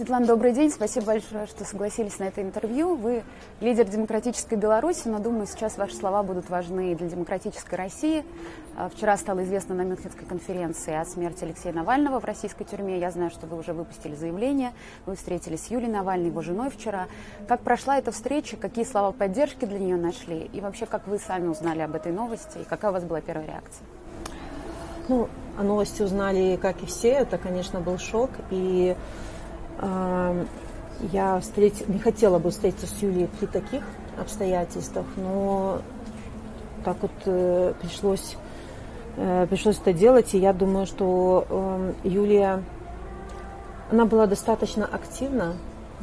Светлана, добрый день. Спасибо большое, что согласились на это интервью. Вы лидер демократической Беларуси, но думаю, сейчас ваши слова будут важны для демократической России. А, вчера стало известно на Мюнхенской конференции о смерти Алексея Навального в российской тюрьме. Я знаю, что вы уже выпустили заявление. Вы встретились с Юлией Навальной, его женой вчера. Как прошла эта встреча? Какие слова поддержки для нее нашли? И вообще, как вы сами узнали об этой новости? И какая у вас была первая реакция? Ну, о новости узнали, как и все. Это, конечно, был шок. И я встреч... не хотела бы встретиться с Юлией при таких обстоятельствах, но так вот э, пришлось, э, пришлось это делать. И я думаю, что э, Юлия, она была достаточно активна,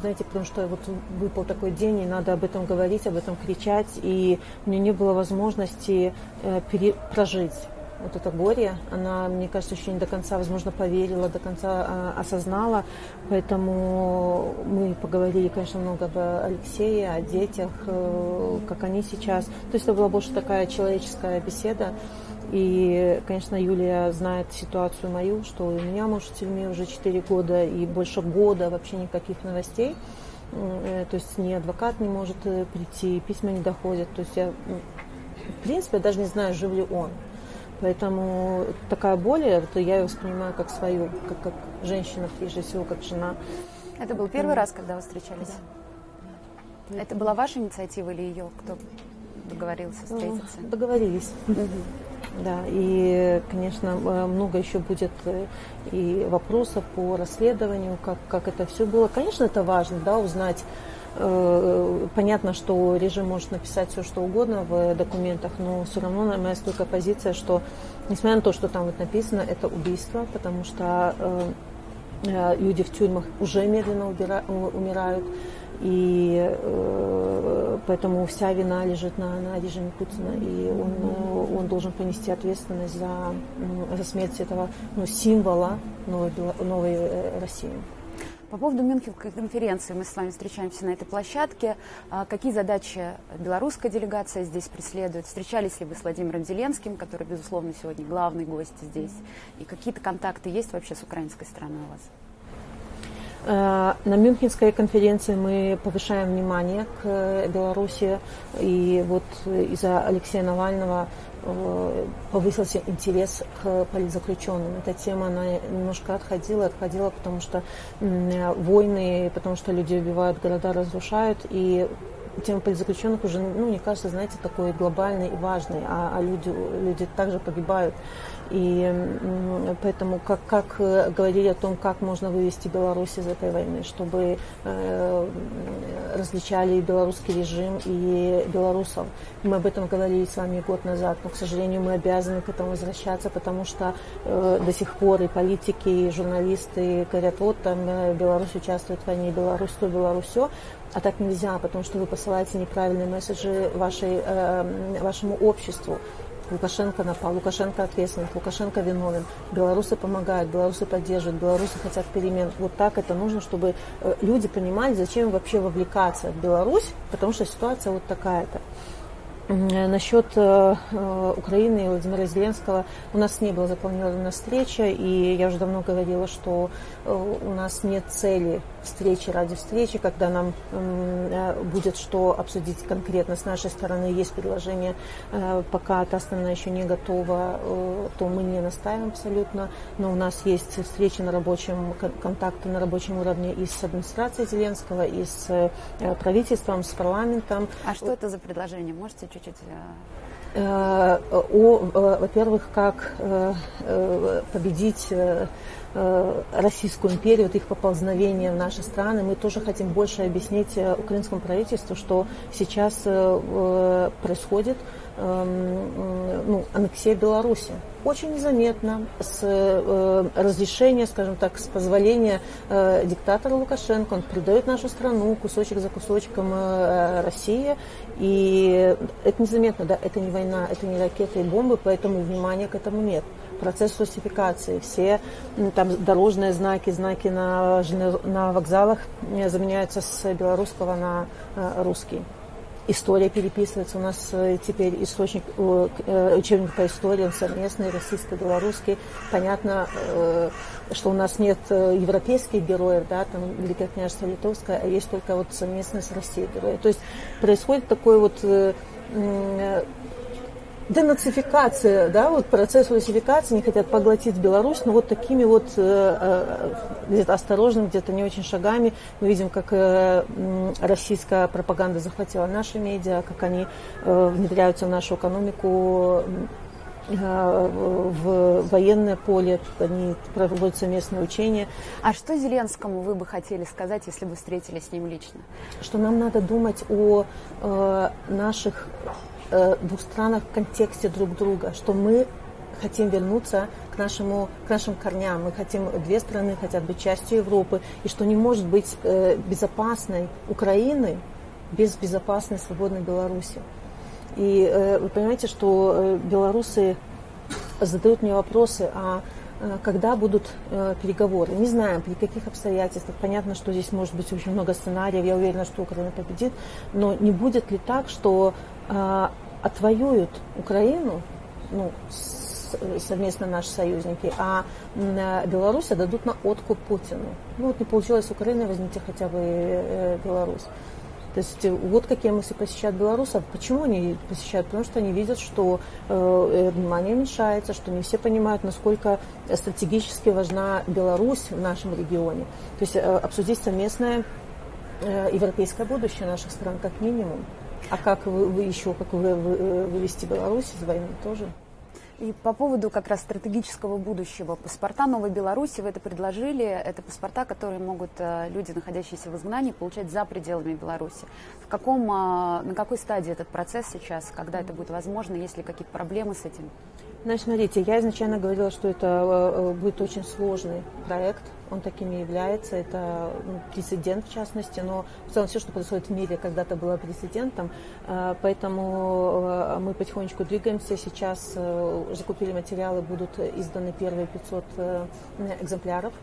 знаете, потому что вот выпал такой день, и надо об этом говорить, об этом кричать, и у нее не было возможности э, пере... прожить вот это горе, она, мне кажется, еще не до конца, возможно, поверила, до конца а, осознала. Поэтому мы поговорили, конечно, много об Алексее, о детях, э, как они сейчас. То есть это была больше такая человеческая беседа. И, конечно, Юлия знает ситуацию мою, что у меня муж в тюрьме уже 4 года и больше года вообще никаких новостей. Э, то есть ни адвокат не может э, прийти, письма не доходят. То есть я, в принципе, даже не знаю, жив ли он. Поэтому такая боль, это я ее воспринимаю как свою, как, как женщина, прежде всего, как жена. Это был первый раз, когда вы встречались? Да. Это была ваша инициатива или ее? Кто договорился ну, встретиться? Договорились. Да, и, конечно, много еще будет э, и вопросов по расследованию, как, как это все было. Конечно, это важно, да, узнать Э, понятно, что режим может написать все, что угодно в документах, но все равно моя стойкая позиция, что несмотря на то, что там вот написано, это убийство, потому что э, э, люди в тюрьмах уже медленно умирают, и поэтому вся вина лежит на, на режиме Путина, и он, он должен понести ответственность за, за смерть этого ну, символа новой, новой России. По поводу Мюнхенской конференции мы с вами встречаемся на этой площадке. А какие задачи белорусская делегация здесь преследует? Встречались ли вы с Владимиром Зеленским, который, безусловно, сегодня главный гость здесь? И какие-то контакты есть вообще с украинской стороной у вас? Э, на Мюнхенской конференции мы повышаем внимание к Беларуси. И вот из-за Алексея Навального Э, повысился интерес к политзаключенным. Эта тема, она немножко отходила, отходила, потому что войны, потому что люди убивают, города разрушают, и тема политзаключенных уже, ну, мне кажется, знаете, такой глобальный и важный, а, а люди, люди также погибают. И поэтому как, как э, говорили о том, как можно вывести Беларусь из этой войны, чтобы э, различали и белорусский режим, и белорусов. Мы об этом говорили с вами год назад, но, к сожалению, мы обязаны к этому возвращаться, потому что э, до сих пор и политики, и журналисты говорят, вот там э, Беларусь участвует в войне, Беларусь то, Беларусь все. А так нельзя, потому что вы посылаете неправильные месседжи вашей, э, вашему обществу. Лукашенко напал, Лукашенко ответственен, Лукашенко виновен. Белорусы помогают, белорусы поддерживают, белорусы хотят перемен. Вот так это нужно, чтобы э, люди понимали, зачем вообще вовлекаться в Беларусь, потому что ситуация вот такая-то. Э, насчет э, э, Украины и Владимира Зеленского у нас не была запланирована встреча, и я уже давно говорила, что у нас нет цели встречи ради встречи, когда нам будет что обсудить конкретно с нашей стороны, есть предложение, пока та страна еще не готова, то мы не настаиваем абсолютно, но у нас есть встречи на рабочем, контакты на рабочем уровне и с администрацией Зеленского, и с правительством, с парламентом. А что это за предложение? Можете чуть-чуть э, о, э, во-первых, как э, победить Российскую империю, вот их поползновение в наши страны. Мы тоже хотим больше объяснить украинскому правительству, что сейчас происходит ну, аннексия Беларуси. Очень незаметно, с разрешения, скажем так, с позволения диктатора Лукашенко, он предает нашу страну кусочек за кусочком России, и это незаметно, да, это не война, это не ракеты и бомбы, поэтому внимания к этому нет. Процесс русификации, все там дорожные знаки, знаки на, на вокзалах заменяются с белорусского на русский. История переписывается. У нас э, теперь источник, э, учебник по истории, он совместный, российско-белорусский. Понятно, что у нас нет европейских героев, да, там Великое княжество Литовское, а есть только вот совместно с Россией герои. То есть происходит такой вот денацификация, да, вот процесс русификации, не хотят поглотить Беларусь, но вот такими вот э, э, где-то осторожно, где-то не очень шагами мы видим, как э, российская пропаганда захватила наши медиа, как они внедряются в нашу экономику, в военное поле, они проводят совместные учения. А что Зеленскому вы бы хотели сказать, если бы встретились с ним лично? Что нам надо думать о наших двух странах в контексте друг друга, что мы хотим вернуться к, нашему, к нашим корням. Мы хотим, две страны хотят быть частью Европы, и что не может быть э, безопасной Украины без безопасной свободной Беларуси. И э, вы понимаете, что э, белорусы задают мне вопросы, а э, когда будут э, переговоры. Не знаем, при каких обстоятельствах. Понятно, что здесь может быть очень много сценариев. Я уверена, что Украина победит. Но не будет ли так, что э, отвоюют Украину, ну, совместно наши союзники, а Беларусь отдадут на откуп Путину. Ну вот не получилось с Украиной, возьмите хотя бы э, Беларусь. То есть э, вот какие мысли посещают белорусов. Почему они посещают? Потому что они видят, что э, внимание уменьшается, что не все понимают, насколько стратегически важна Беларусь в нашем регионе. То есть э, обсудить совместное э, европейское будущее наших стран как минимум. А как вы, вы еще, как вы, вы, э, вывести Беларусь из войны тоже? И по поводу как раз стратегического будущего паспорта Новой Беларуси вы это предложили. Это паспорта, которые могут э, люди, находящиеся в изгнании, получать за пределами Беларуси. В каком, э, на какой стадии этот процесс сейчас? Когда это будет возможно? Есть ли какие-то проблемы с этим? Значит, смотрите, я изначально говорила, что это будет очень сложный проект, он таким и является. Это ну, прецедент, в частности, но в целом все, что происходит в мире, когда-то было прецедентом. А, поэтому э, мы потихонечку двигаемся. Сейчас э, закупили материалы, будут изданы первые 500 э, экземпляров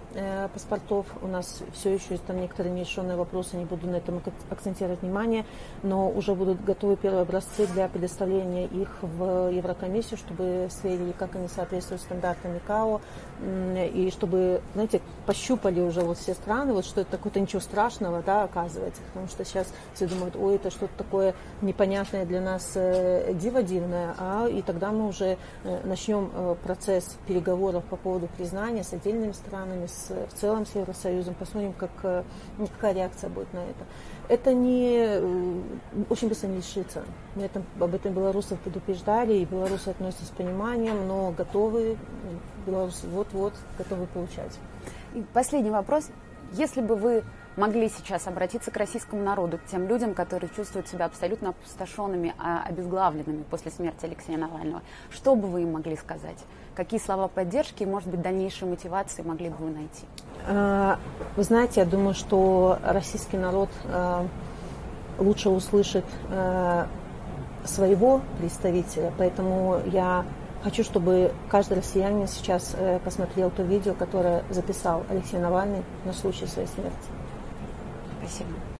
паспортов. У нас все еще есть там некоторые нерешенные вопросы, не буду на этом акцентировать внимание, но уже будут готовы первые образцы для предоставления их в Еврокомиссию, чтобы сверили, как они соответствуют стандартам ИКАО, и чтобы, знаете, пощупали уже вот все страны, вот что это такое-то ничего страшного, да, оказывается, потому что сейчас все думают, ой, это что-то такое непонятное для нас э, диво дивное, а и тогда мы уже э, начнем э, процесс переговоров по поводу признания с отдельными странами, с, в целом с Евросоюзом, посмотрим, как, э, ну, какая реакция будет на это. Это не э, очень быстро не решится. Мы это, об этом белорусов предупреждали, и белорусы относятся с пониманием, но готовы, белорусы вот-вот готовы получать. И последний вопрос. Если бы вы могли сейчас обратиться к российскому народу, к тем людям, которые чувствуют себя абсолютно опустошенными, а обезглавленными после смерти Алексея Навального, что бы вы им могли сказать? Какие слова поддержки и, может быть, дальнейшей мотивации могли бы вы найти? А, вы знаете, я думаю, что российский народ а, лучше услышит своего представителя, поэтому я Хочу, чтобы каждый россиянин сейчас э, посмотрел то видео, которое записал Алексей Навальный на случай своей смерти. Спасибо.